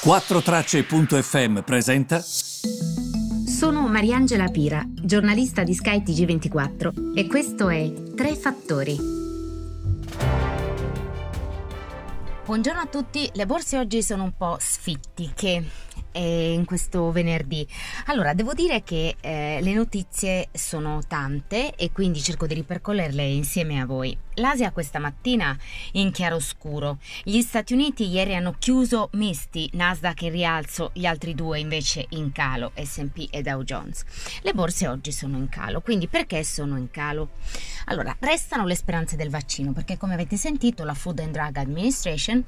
4Tracce.fm presenta. Sono Mariangela Pira, giornalista di Sky TG24 e questo è Tre Fattori. Buongiorno a tutti, le borse oggi sono un po' sfittiche in questo venerdì. Allora, devo dire che eh, le notizie sono tante e quindi cerco di ripercorrerle insieme a voi. L'Asia questa mattina in chiaroscuro. Gli Stati Uniti ieri hanno chiuso misti, Nasdaq in rialzo, gli altri due invece in calo, SP e Dow Jones. Le borse oggi sono in calo, quindi perché sono in calo? Allora, restano le speranze del vaccino, perché come avete sentito la Food and Drug Administration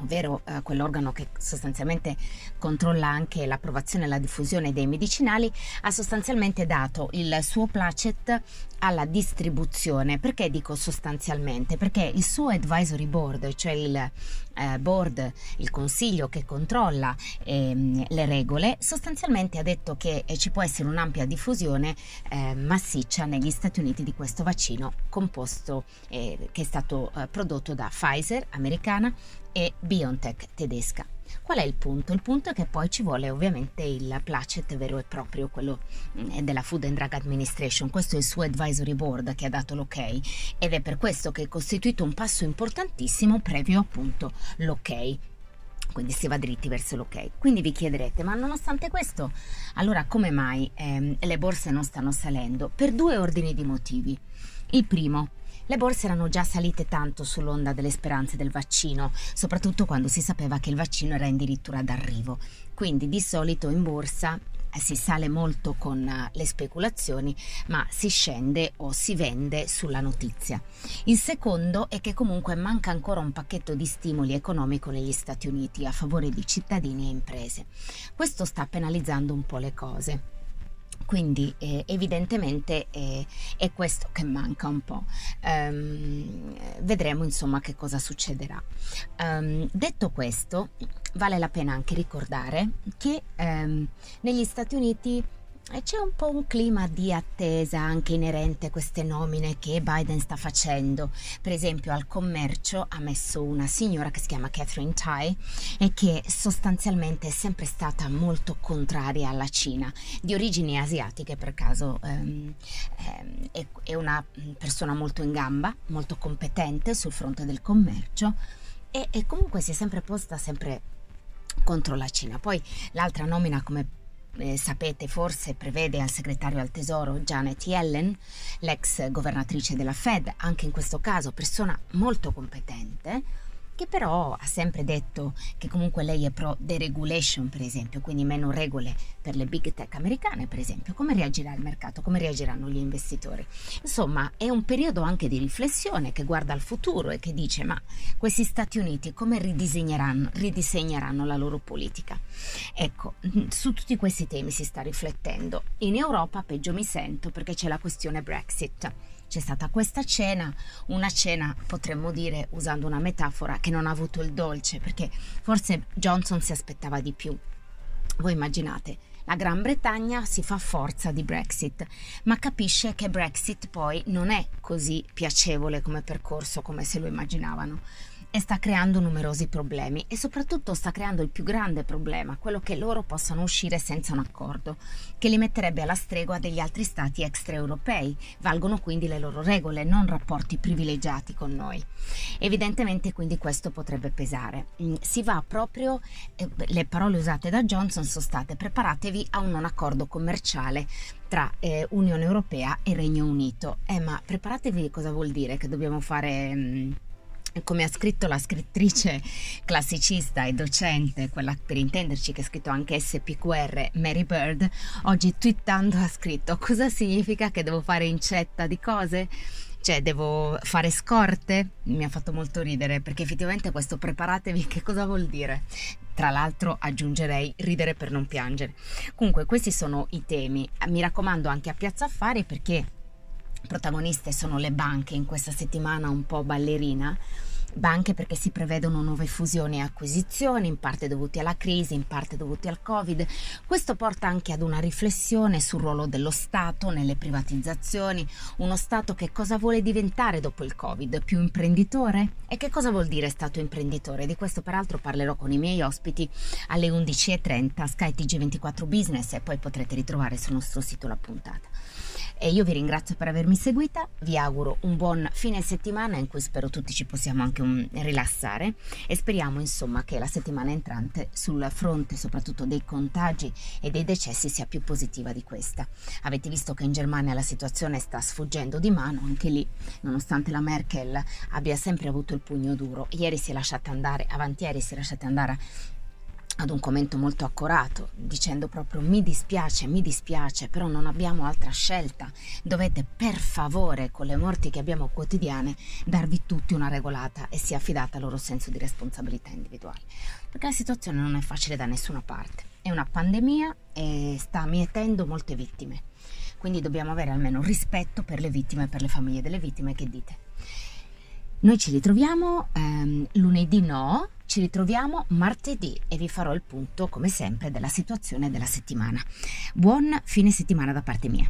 ovvero eh, quell'organo che sostanzialmente controlla anche l'approvazione e la diffusione dei medicinali, ha sostanzialmente dato il suo placet alla distribuzione. Perché dico sostanzialmente? Perché il suo advisory board, cioè il eh, board, il consiglio che controlla ehm, le regole, sostanzialmente ha detto che eh, ci può essere un'ampia diffusione eh, massiccia negli Stati Uniti di questo vaccino composto eh, che è stato eh, prodotto da Pfizer americana e BioNTech tedesca. Qual è il punto? Il punto è che poi ci vuole ovviamente il placet vero e proprio, quello mm, della Food and Drug Administration. Questo è il suo advisory board che ha dato l'ok ed è per questo che è costituito un passo importantissimo previo appunto l'ok quindi si va dritti verso l'ok. Quindi vi chiederete, ma nonostante questo, allora come mai ehm, le borse non stanno salendo? Per due ordini di motivi. Il primo, le borse erano già salite tanto sull'onda delle speranze del vaccino, soprattutto quando si sapeva che il vaccino era addirittura d'arrivo. Quindi di solito in borsa eh, si sale molto con eh, le speculazioni, ma si scende o si vende sulla notizia. Il secondo è che comunque manca ancora un pacchetto di stimoli economico negli Stati Uniti a favore di cittadini e imprese. Questo sta penalizzando un po' le cose. Quindi eh, evidentemente eh, è questo che manca un po'. Um, vedremo insomma che cosa succederà. Um, detto questo, vale la pena anche ricordare che um, negli Stati Uniti c'è un po' un clima di attesa anche inerente a queste nomine che Biden sta facendo. Per esempio al commercio ha messo una signora che si chiama Catherine Tai e che sostanzialmente è sempre stata molto contraria alla Cina, di origini asiatiche per caso. Ehm, ehm, è, una persona molto in gamba, molto competente sul fronte del commercio e, e comunque si è sempre posta sempre contro la Cina. Poi l'altra nomina come eh, sapete forse prevede al segretario al tesoro Janet Yellen, l'ex governatrice della Fed, anche in questo caso persona molto competente, che però ha sempre detto che comunque lei è pro deregulation, per esempio, quindi meno regole per le big tech americane, per esempio. Come reagirà il mercato? Come reagiranno gli investitori? Insomma, è un periodo anche di riflessione che guarda al futuro e che dice ma questi Stati Uniti come ridisegneranno, ridisegneranno la loro politica? Ecco, su tutti questi temi si sta riflettendo. In Europa peggio mi sento perché c'è la questione Brexit c'è stata questa cena, una cena potremmo dire, usando una metafora, che non ha avuto il dolce, perché forse Johnson si aspettava di più. Voi immaginate, la Gran Bretagna si fa forza di Brexit, ma capisce che Brexit poi non è così piacevole come percorso come se lo immaginavano e sta creando numerosi problemi e soprattutto sta creando il più grande problema, quello che loro possano uscire senza un accordo, che li metterebbe alla stregua degli altri stati extraeuropei. Valgono quindi le loro regole, non rapporti privilegiati con noi. Evidentemente quindi questo potrebbe pesare. Mm, si va proprio, eh, le parole usate da Johnson sono state preparatevi a un non accordo commerciale tra eh, Unione Europea e Regno Unito. Eh ma preparatevi cosa vuol dire? Che dobbiamo fare... Mh, mm, come ha scritto la scrittrice classicista e docente, quella per intenderci che ha scritto anche SPQR, Mary Bird, oggi twittando ha scritto cosa significa che devo fare incetta di cose? Cioè, devo fare scorte? Mi ha fatto molto ridere perché effettivamente questo preparatevi che cosa vuol dire? Tra l'altro aggiungerei ridere per non piangere. Comunque questi sono i temi. Mi raccomando anche a Piazza Affari perché protagoniste sono le banche in questa settimana un po' ballerina ma anche perché si prevedono nuove fusioni e acquisizioni, in parte dovute alla crisi, in parte dovute al Covid. Questo porta anche ad una riflessione sul ruolo dello Stato nelle privatizzazioni, uno Stato che cosa vuole diventare dopo il Covid, più imprenditore? E che cosa vuol dire Stato imprenditore? Di questo peraltro parlerò con i miei ospiti alle 11.30 Sky TG24 Business e poi potrete ritrovare sul nostro sito la puntata. E io vi ringrazio per avermi seguita, vi auguro un buon fine settimana in cui spero tutti ci possiamo anche um, rilassare e speriamo insomma che la settimana entrante sul fronte soprattutto dei contagi e dei decessi sia più positiva di questa. Avete visto che in Germania la situazione sta sfuggendo di mano, anche lì nonostante la Merkel abbia sempre avuto il pugno duro, ieri si è lasciata andare, avanti ieri si è lasciata andare ad un commento molto accorato, dicendo proprio mi dispiace, mi dispiace, però non abbiamo altra scelta. Dovete per favore, con le morti che abbiamo quotidiane, darvi tutti una regolata e sia affidata al loro senso di responsabilità individuale. Perché la situazione non è facile da nessuna parte. È una pandemia e sta mietendo molte vittime. Quindi dobbiamo avere almeno rispetto per le vittime e per le famiglie delle vittime che dite. Noi ci ritroviamo ehm, lunedì no, ci ritroviamo martedì e vi farò il punto, come sempre, della situazione della settimana. Buon fine settimana da parte mia.